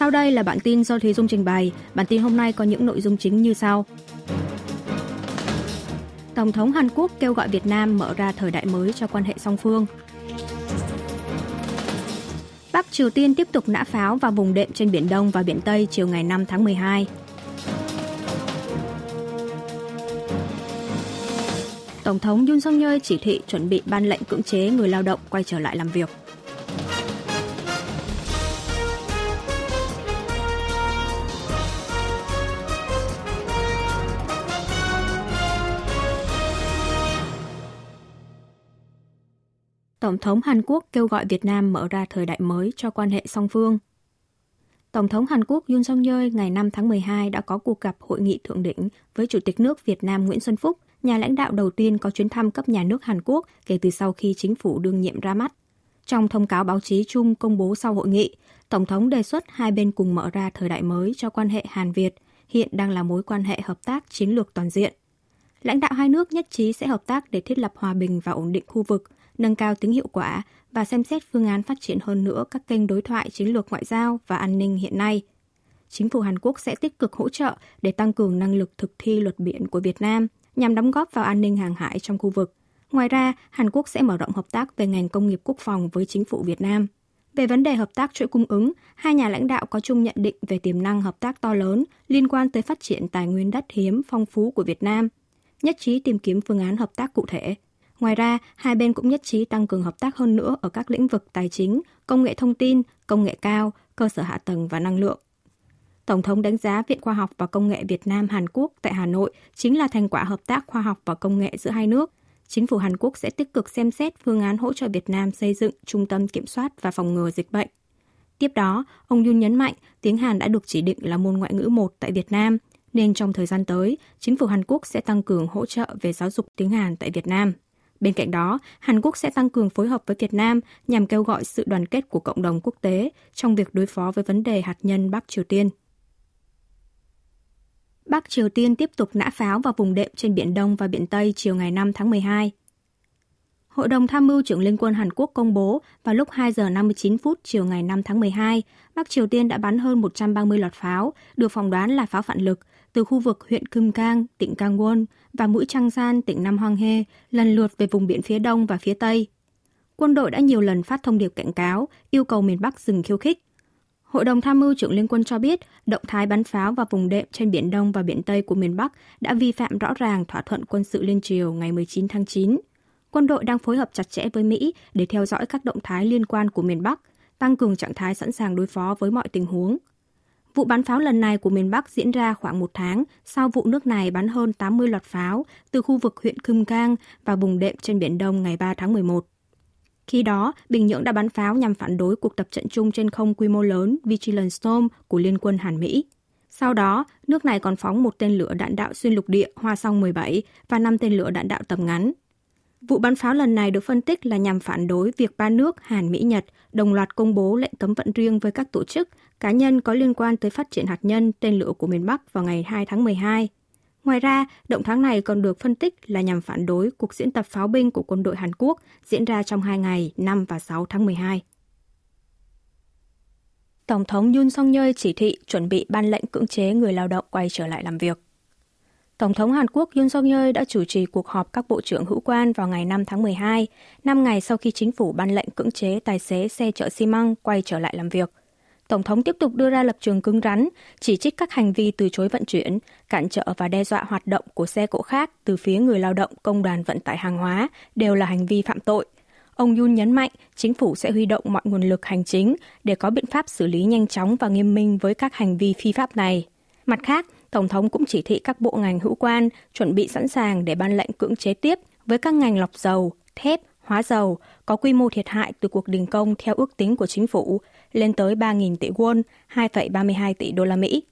Sau đây là bản tin do Thúy Dung trình bày. Bản tin hôm nay có những nội dung chính như sau. Tổng thống Hàn Quốc kêu gọi Việt Nam mở ra thời đại mới cho quan hệ song phương. Bắc Triều Tiên tiếp tục nã pháo vào vùng đệm trên Biển Đông và Biển Tây chiều ngày 5 tháng 12. Tổng thống Yoon song yeol chỉ thị chuẩn bị ban lệnh cưỡng chế người lao động quay trở lại làm việc. Tổng thống Hàn Quốc kêu gọi Việt Nam mở ra thời đại mới cho quan hệ song phương. Tổng thống Hàn Quốc Yoon song yeol ngày 5 tháng 12 đã có cuộc gặp hội nghị thượng đỉnh với Chủ tịch nước Việt Nam Nguyễn Xuân Phúc, nhà lãnh đạo đầu tiên có chuyến thăm cấp nhà nước Hàn Quốc kể từ sau khi chính phủ đương nhiệm ra mắt. Trong thông cáo báo chí chung công bố sau hội nghị, Tổng thống đề xuất hai bên cùng mở ra thời đại mới cho quan hệ Hàn-Việt, hiện đang là mối quan hệ hợp tác chiến lược toàn diện. Lãnh đạo hai nước nhất trí sẽ hợp tác để thiết lập hòa bình và ổn định khu vực, nâng cao tính hiệu quả và xem xét phương án phát triển hơn nữa các kênh đối thoại chiến lược ngoại giao và an ninh hiện nay. Chính phủ Hàn Quốc sẽ tích cực hỗ trợ để tăng cường năng lực thực thi luật biển của Việt Nam nhằm đóng góp vào an ninh hàng hải trong khu vực. Ngoài ra, Hàn Quốc sẽ mở rộng hợp tác về ngành công nghiệp quốc phòng với chính phủ Việt Nam. Về vấn đề hợp tác chuỗi cung ứng, hai nhà lãnh đạo có chung nhận định về tiềm năng hợp tác to lớn liên quan tới phát triển tài nguyên đất hiếm phong phú của Việt Nam, nhất trí tìm kiếm phương án hợp tác cụ thể. Ngoài ra, hai bên cũng nhất trí tăng cường hợp tác hơn nữa ở các lĩnh vực tài chính, công nghệ thông tin, công nghệ cao, cơ sở hạ tầng và năng lượng. Tổng thống đánh giá Viện Khoa học và Công nghệ Việt Nam Hàn Quốc tại Hà Nội chính là thành quả hợp tác khoa học và công nghệ giữa hai nước. Chính phủ Hàn Quốc sẽ tích cực xem xét phương án hỗ trợ Việt Nam xây dựng trung tâm kiểm soát và phòng ngừa dịch bệnh. Tiếp đó, ông Yun nhấn mạnh tiếng Hàn đã được chỉ định là môn ngoại ngữ một tại Việt Nam, nên trong thời gian tới, chính phủ Hàn Quốc sẽ tăng cường hỗ trợ về giáo dục tiếng Hàn tại Việt Nam. Bên cạnh đó, Hàn Quốc sẽ tăng cường phối hợp với Việt Nam nhằm kêu gọi sự đoàn kết của cộng đồng quốc tế trong việc đối phó với vấn đề hạt nhân Bắc Triều Tiên. Bắc Triều Tiên tiếp tục nã pháo vào vùng đệm trên Biển Đông và Biển Tây chiều ngày 5 tháng 12. Hội đồng tham mưu trưởng Liên quân Hàn Quốc công bố vào lúc 2 giờ 59 phút chiều ngày 5 tháng 12, Bắc Triều Tiên đã bắn hơn 130 loạt pháo, được phỏng đoán là pháo phản lực, từ khu vực huyện Kim Cang, tỉnh Kangwon và mũi Trang San, tỉnh Nam Hoang He, lần lượt về vùng biển phía đông và phía tây. Quân đội đã nhiều lần phát thông điệp cảnh cáo, yêu cầu miền Bắc dừng khiêu khích. Hội đồng tham mưu trưởng Liên quân cho biết, động thái bắn pháo vào vùng đệm trên Biển Đông và Biển Tây của miền Bắc đã vi phạm rõ ràng thỏa thuận quân sự liên triều ngày 19 tháng 9. Quân đội đang phối hợp chặt chẽ với Mỹ để theo dõi các động thái liên quan của miền Bắc, tăng cường trạng thái sẵn sàng đối phó với mọi tình huống. Vụ bắn pháo lần này của miền Bắc diễn ra khoảng một tháng sau vụ nước này bắn hơn 80 loạt pháo từ khu vực huyện Kim Cang và vùng đệm trên Biển Đông ngày 3 tháng 11. Khi đó, Bình Nhưỡng đã bắn pháo nhằm phản đối cuộc tập trận chung trên không quy mô lớn Vigilant Storm của Liên quân Hàn Mỹ. Sau đó, nước này còn phóng một tên lửa đạn đạo xuyên lục địa Hoa Song 17 và năm tên lửa đạn đạo tầm ngắn. Vụ bắn pháo lần này được phân tích là nhằm phản đối việc ba nước Hàn, Mỹ, Nhật đồng loạt công bố lệnh cấm vận riêng với các tổ chức, cá nhân có liên quan tới phát triển hạt nhân tên lửa của miền Bắc vào ngày 2 tháng 12. Ngoài ra, động thái này còn được phân tích là nhằm phản đối cuộc diễn tập pháo binh của quân đội Hàn Quốc diễn ra trong hai ngày 5 và 6 tháng 12. Tổng thống Yoon song yeol chỉ thị chuẩn bị ban lệnh cưỡng chế người lao động quay trở lại làm việc. Tổng thống Hàn Quốc Yoon song yeol đã chủ trì cuộc họp các bộ trưởng hữu quan vào ngày 5 tháng 12, 5 ngày sau khi chính phủ ban lệnh cưỡng chế tài xế xe chở xi măng quay trở lại làm việc. Tổng thống tiếp tục đưa ra lập trường cứng rắn, chỉ trích các hành vi từ chối vận chuyển, cản trở và đe dọa hoạt động của xe cộ khác từ phía người lao động công đoàn vận tải hàng hóa đều là hành vi phạm tội. Ông Yoon nhấn mạnh chính phủ sẽ huy động mọi nguồn lực hành chính để có biện pháp xử lý nhanh chóng và nghiêm minh với các hành vi phi pháp này. Mặt khác, Tổng thống cũng chỉ thị các bộ ngành hữu quan chuẩn bị sẵn sàng để ban lệnh cưỡng chế tiếp với các ngành lọc dầu, thép, hóa dầu có quy mô thiệt hại từ cuộc đình công theo ước tính của chính phủ lên tới 3.000 tỷ won, 2,32 tỷ đô la Mỹ.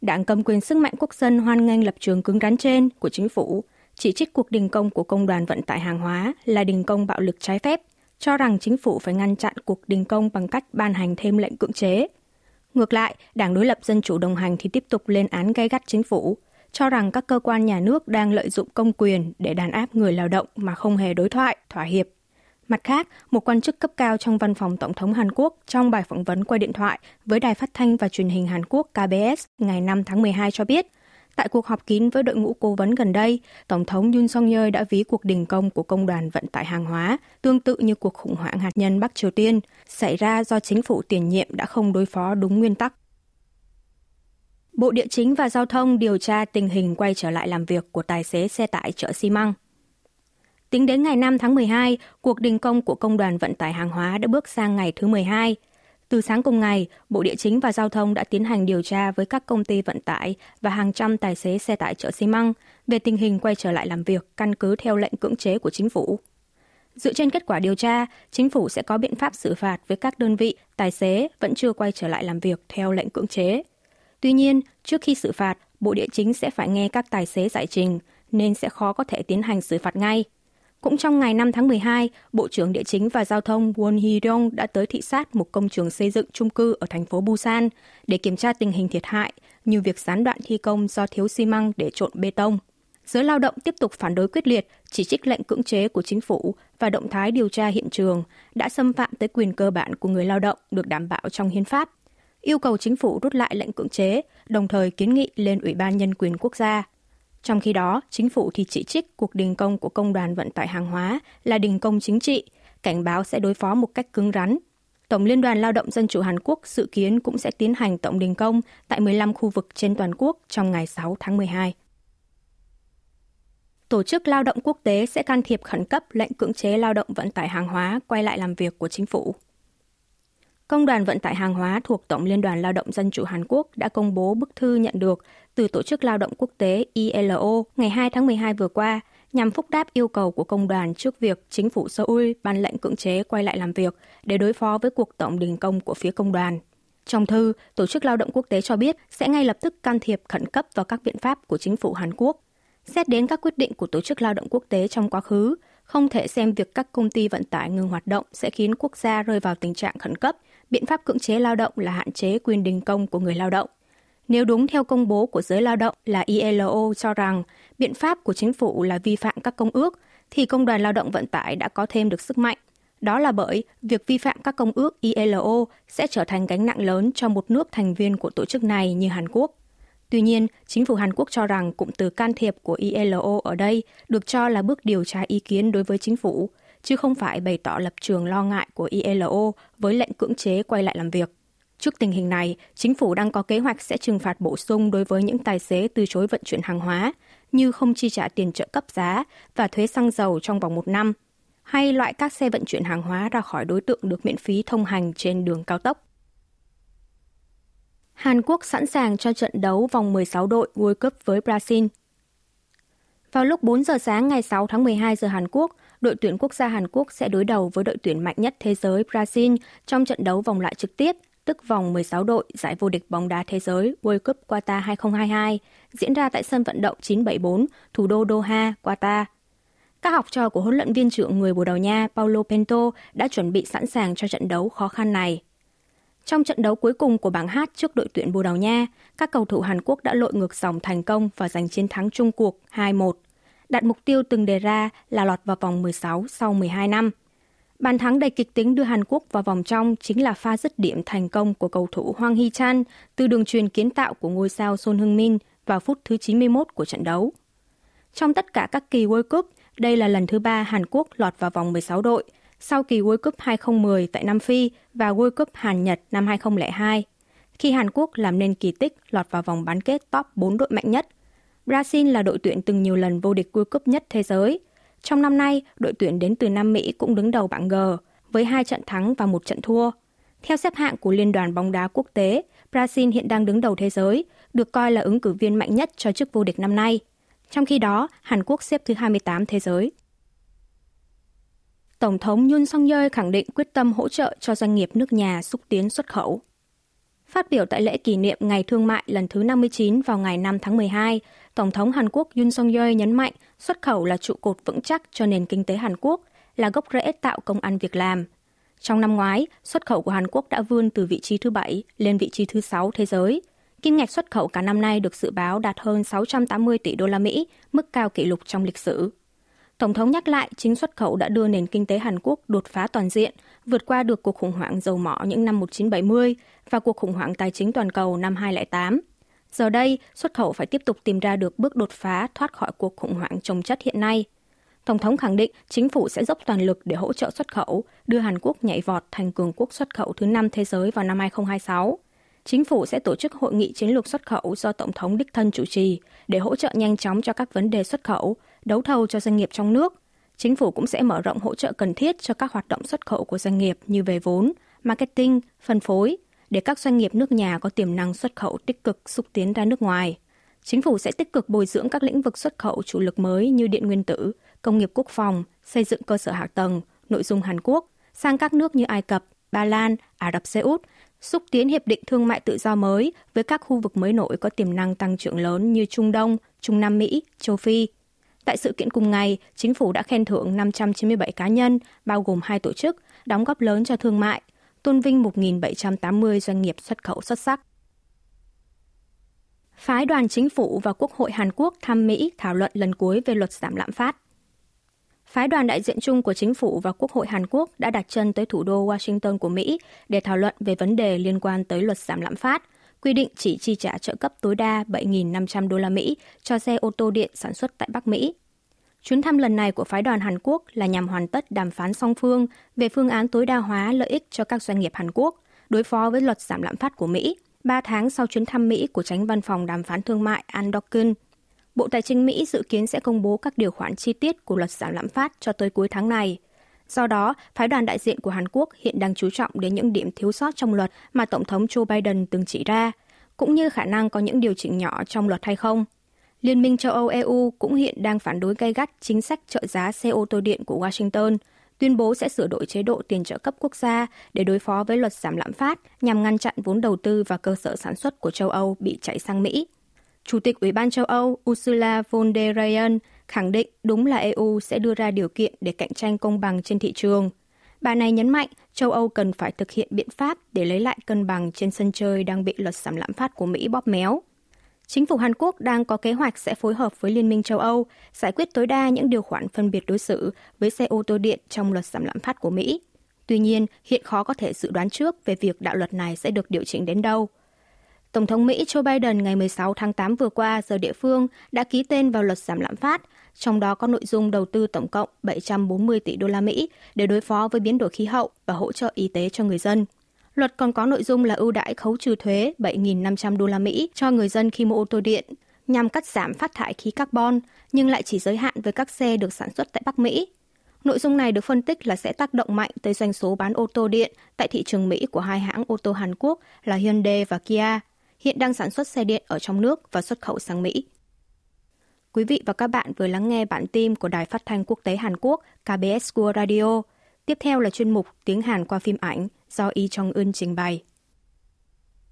Đảng cầm quyền sức mạnh quốc dân hoan nghênh lập trường cứng rắn trên của chính phủ, chỉ trích cuộc đình công của công đoàn vận tải hàng hóa là đình công bạo lực trái phép, cho rằng chính phủ phải ngăn chặn cuộc đình công bằng cách ban hành thêm lệnh cưỡng chế. Ngược lại, Đảng đối lập Dân chủ đồng hành thì tiếp tục lên án gay gắt chính phủ, cho rằng các cơ quan nhà nước đang lợi dụng công quyền để đàn áp người lao động mà không hề đối thoại, thỏa hiệp. Mặt khác, một quan chức cấp cao trong văn phòng Tổng thống Hàn Quốc trong bài phỏng vấn qua điện thoại với Đài Phát thanh và Truyền hình Hàn Quốc KBS ngày 5 tháng 12 cho biết, tại cuộc họp kín với đội ngũ cố vấn gần đây, Tổng thống Yoon song yeol đã ví cuộc đình công của công đoàn vận tải hàng hóa tương tự như cuộc khủng hoảng hạt nhân Bắc Triều Tiên, xảy ra do chính phủ tiền nhiệm đã không đối phó đúng nguyên tắc. Bộ Địa chính và Giao thông điều tra tình hình quay trở lại làm việc của tài xế xe tải chở xi măng. Tính đến ngày 5 tháng 12, cuộc đình công của Công đoàn Vận tải Hàng hóa đã bước sang ngày thứ 12. Từ sáng cùng ngày, Bộ Địa chính và Giao thông đã tiến hành điều tra với các công ty vận tải và hàng trăm tài xế xe tải chở xi măng về tình hình quay trở lại làm việc căn cứ theo lệnh cưỡng chế của chính phủ. Dựa trên kết quả điều tra, chính phủ sẽ có biện pháp xử phạt với các đơn vị, tài xế vẫn chưa quay trở lại làm việc theo lệnh cưỡng chế. Tuy nhiên, trước khi xử phạt, Bộ Địa chính sẽ phải nghe các tài xế giải trình, nên sẽ khó có thể tiến hành xử phạt ngay. Cũng trong ngày 5 tháng 12, Bộ trưởng Địa chính và Giao thông Won Hee-dong đã tới thị sát một công trường xây dựng chung cư ở thành phố Busan để kiểm tra tình hình thiệt hại, như việc gián đoạn thi công do thiếu xi măng để trộn bê tông. Giới lao động tiếp tục phản đối quyết liệt, chỉ trích lệnh cưỡng chế của chính phủ và động thái điều tra hiện trường đã xâm phạm tới quyền cơ bản của người lao động được đảm bảo trong hiến pháp yêu cầu chính phủ rút lại lệnh cưỡng chế, đồng thời kiến nghị lên Ủy ban Nhân quyền Quốc gia. Trong khi đó, chính phủ thì chỉ trích cuộc đình công của công đoàn vận tải hàng hóa là đình công chính trị, cảnh báo sẽ đối phó một cách cứng rắn. Tổng Liên đoàn Lao động Dân chủ Hàn Quốc dự kiến cũng sẽ tiến hành tổng đình công tại 15 khu vực trên toàn quốc trong ngày 6 tháng 12. Tổ chức Lao động Quốc tế sẽ can thiệp khẩn cấp lệnh cưỡng chế lao động vận tải hàng hóa quay lại làm việc của chính phủ. Công đoàn Vận tải Hàng hóa thuộc Tổng Liên đoàn Lao động Dân chủ Hàn Quốc đã công bố bức thư nhận được từ Tổ chức Lao động Quốc tế ILO ngày 2 tháng 12 vừa qua nhằm phúc đáp yêu cầu của công đoàn trước việc chính phủ Seoul ban lệnh cưỡng chế quay lại làm việc để đối phó với cuộc tổng đình công của phía công đoàn. Trong thư, Tổ chức Lao động Quốc tế cho biết sẽ ngay lập tức can thiệp khẩn cấp vào các biện pháp của chính phủ Hàn Quốc. Xét đến các quyết định của Tổ chức Lao động Quốc tế trong quá khứ, không thể xem việc các công ty vận tải ngừng hoạt động sẽ khiến quốc gia rơi vào tình trạng khẩn cấp – biện pháp cưỡng chế lao động là hạn chế quyền đình công của người lao động. Nếu đúng theo công bố của giới lao động là ILO cho rằng biện pháp của chính phủ là vi phạm các công ước, thì Công đoàn Lao động Vận tải đã có thêm được sức mạnh. Đó là bởi việc vi phạm các công ước ILO sẽ trở thành gánh nặng lớn cho một nước thành viên của tổ chức này như Hàn Quốc. Tuy nhiên, chính phủ Hàn Quốc cho rằng cụm từ can thiệp của ILO ở đây được cho là bước điều tra ý kiến đối với chính phủ, chứ không phải bày tỏ lập trường lo ngại của ILO với lệnh cưỡng chế quay lại làm việc. Trước tình hình này, chính phủ đang có kế hoạch sẽ trừng phạt bổ sung đối với những tài xế từ chối vận chuyển hàng hóa, như không chi trả tiền trợ cấp giá và thuế xăng dầu trong vòng một năm, hay loại các xe vận chuyển hàng hóa ra khỏi đối tượng được miễn phí thông hành trên đường cao tốc. Hàn Quốc sẵn sàng cho trận đấu vòng 16 đội World Cup với Brazil. Vào lúc 4 giờ sáng ngày 6 tháng 12 giờ Hàn Quốc, đội tuyển quốc gia Hàn Quốc sẽ đối đầu với đội tuyển mạnh nhất thế giới Brazil trong trận đấu vòng loại trực tiếp, tức vòng 16 đội giải vô địch bóng đá thế giới World Cup Qatar 2022, diễn ra tại sân vận động 974, thủ đô Doha, Qatar. Các học trò của huấn luyện viên trưởng người Bồ Đào Nha Paulo Pento đã chuẩn bị sẵn sàng cho trận đấu khó khăn này. Trong trận đấu cuối cùng của bảng H trước đội tuyển Bồ Đào Nha, các cầu thủ Hàn Quốc đã lội ngược dòng thành công và giành chiến thắng chung cuộc 2-1 đạt mục tiêu từng đề ra là lọt vào vòng 16 sau 12 năm. Bàn thắng đầy kịch tính đưa Hàn Quốc vào vòng trong chính là pha dứt điểm thành công của cầu thủ Hoàng Hee Chan từ đường truyền kiến tạo của ngôi sao Son Heung-min vào phút thứ 91 của trận đấu. Trong tất cả các kỳ World Cup, đây là lần thứ ba Hàn Quốc lọt vào vòng 16 đội, sau kỳ World Cup 2010 tại Nam Phi và World Cup Hàn-Nhật năm 2002, khi Hàn Quốc làm nên kỳ tích lọt vào vòng bán kết top 4 đội mạnh nhất – Brazil là đội tuyển từng nhiều lần vô địch World Cup nhất thế giới. Trong năm nay, đội tuyển đến từ Nam Mỹ cũng đứng đầu bảng G, với hai trận thắng và một trận thua. Theo xếp hạng của Liên đoàn bóng đá quốc tế, Brazil hiện đang đứng đầu thế giới, được coi là ứng cử viên mạnh nhất cho chức vô địch năm nay. Trong khi đó, Hàn Quốc xếp thứ 28 thế giới. Tổng thống Yoon song yeol khẳng định quyết tâm hỗ trợ cho doanh nghiệp nước nhà xúc tiến xuất khẩu. Phát biểu tại lễ kỷ niệm Ngày Thương mại lần thứ 59 vào ngày 5 tháng 12, Tổng thống Hàn Quốc Yoon song yeol nhấn mạnh xuất khẩu là trụ cột vững chắc cho nền kinh tế Hàn Quốc, là gốc rễ tạo công ăn việc làm. Trong năm ngoái, xuất khẩu của Hàn Quốc đã vươn từ vị trí thứ 7 lên vị trí thứ 6 thế giới. Kim ngạch xuất khẩu cả năm nay được dự báo đạt hơn 680 tỷ đô la Mỹ, mức cao kỷ lục trong lịch sử. Tổng thống nhắc lại chính xuất khẩu đã đưa nền kinh tế Hàn Quốc đột phá toàn diện, vượt qua được cuộc khủng hoảng dầu mỏ những năm 1970 và cuộc khủng hoảng tài chính toàn cầu năm 2008. Giờ đây, xuất khẩu phải tiếp tục tìm ra được bước đột phá thoát khỏi cuộc khủng hoảng trồng chất hiện nay. Tổng thống khẳng định chính phủ sẽ dốc toàn lực để hỗ trợ xuất khẩu, đưa Hàn Quốc nhảy vọt thành cường quốc xuất khẩu thứ năm thế giới vào năm 2026. Chính phủ sẽ tổ chức hội nghị chiến lược xuất khẩu do Tổng thống đích thân chủ trì để hỗ trợ nhanh chóng cho các vấn đề xuất khẩu, đấu thầu cho doanh nghiệp trong nước. Chính phủ cũng sẽ mở rộng hỗ trợ cần thiết cho các hoạt động xuất khẩu của doanh nghiệp như về vốn, marketing, phân phối, để các doanh nghiệp nước nhà có tiềm năng xuất khẩu tích cực xúc tiến ra nước ngoài. Chính phủ sẽ tích cực bồi dưỡng các lĩnh vực xuất khẩu chủ lực mới như điện nguyên tử, công nghiệp quốc phòng, xây dựng cơ sở hạ tầng, nội dung Hàn Quốc sang các nước như Ai Cập, Ba Lan, Ả Rập Xê Út, xúc tiến hiệp định thương mại tự do mới với các khu vực mới nổi có tiềm năng tăng trưởng lớn như Trung Đông, Trung Nam Mỹ, châu Phi. Tại sự kiện cùng ngày, chính phủ đã khen thưởng 597 cá nhân, bao gồm hai tổ chức, đóng góp lớn cho thương mại, tôn vinh 1.780 doanh nghiệp xuất khẩu xuất sắc. Phái đoàn chính phủ và Quốc hội Hàn Quốc thăm Mỹ thảo luận lần cuối về luật giảm lạm phát. Phái đoàn đại diện chung của chính phủ và Quốc hội Hàn Quốc đã đặt chân tới thủ đô Washington của Mỹ để thảo luận về vấn đề liên quan tới luật giảm lạm phát, quy định chỉ chi trả trợ cấp tối đa 7.500 đô la Mỹ cho xe ô tô điện sản xuất tại Bắc Mỹ. Chuyến thăm lần này của phái đoàn Hàn Quốc là nhằm hoàn tất đàm phán song phương về phương án tối đa hóa lợi ích cho các doanh nghiệp Hàn Quốc, đối phó với luật giảm lạm phát của Mỹ, ba tháng sau chuyến thăm Mỹ của tránh văn phòng đàm phán thương mại Andokin. Bộ Tài chính Mỹ dự kiến sẽ công bố các điều khoản chi tiết của luật giảm lạm phát cho tới cuối tháng này. Do đó, phái đoàn đại diện của Hàn Quốc hiện đang chú trọng đến những điểm thiếu sót trong luật mà Tổng thống Joe Biden từng chỉ ra, cũng như khả năng có những điều chỉnh nhỏ trong luật hay không. Liên minh châu Âu EU cũng hiện đang phản đối gay gắt chính sách trợ giá xe ô tô điện của Washington, tuyên bố sẽ sửa đổi chế độ tiền trợ cấp quốc gia để đối phó với luật giảm lạm phát nhằm ngăn chặn vốn đầu tư và cơ sở sản xuất của châu Âu bị chạy sang Mỹ. Chủ tịch Ủy ban châu Âu Ursula von der Leyen khẳng định đúng là EU sẽ đưa ra điều kiện để cạnh tranh công bằng trên thị trường. Bà này nhấn mạnh châu Âu cần phải thực hiện biện pháp để lấy lại cân bằng trên sân chơi đang bị luật giảm lạm phát của Mỹ bóp méo. Chính phủ Hàn Quốc đang có kế hoạch sẽ phối hợp với Liên minh châu Âu giải quyết tối đa những điều khoản phân biệt đối xử với xe ô tô điện trong luật giảm lạm phát của Mỹ. Tuy nhiên, hiện khó có thể dự đoán trước về việc đạo luật này sẽ được điều chỉnh đến đâu – Tổng thống Mỹ Joe Biden ngày 16 tháng 8 vừa qua giờ địa phương đã ký tên vào luật giảm lạm phát, trong đó có nội dung đầu tư tổng cộng 740 tỷ đô la Mỹ để đối phó với biến đổi khí hậu và hỗ trợ y tế cho người dân. Luật còn có nội dung là ưu đãi khấu trừ thuế 7.500 đô la Mỹ cho người dân khi mua ô tô điện, nhằm cắt giảm phát thải khí carbon, nhưng lại chỉ giới hạn với các xe được sản xuất tại Bắc Mỹ. Nội dung này được phân tích là sẽ tác động mạnh tới doanh số bán ô tô điện tại thị trường Mỹ của hai hãng ô tô Hàn Quốc là Hyundai và Kia hiện đang sản xuất xe điện ở trong nước và xuất khẩu sang Mỹ. Quý vị và các bạn vừa lắng nghe bản tin của Đài Phát thanh Quốc tế Hàn Quốc KBS World Radio. Tiếp theo là chuyên mục Tiếng Hàn qua phim ảnh do Y Trong Eun trình bày.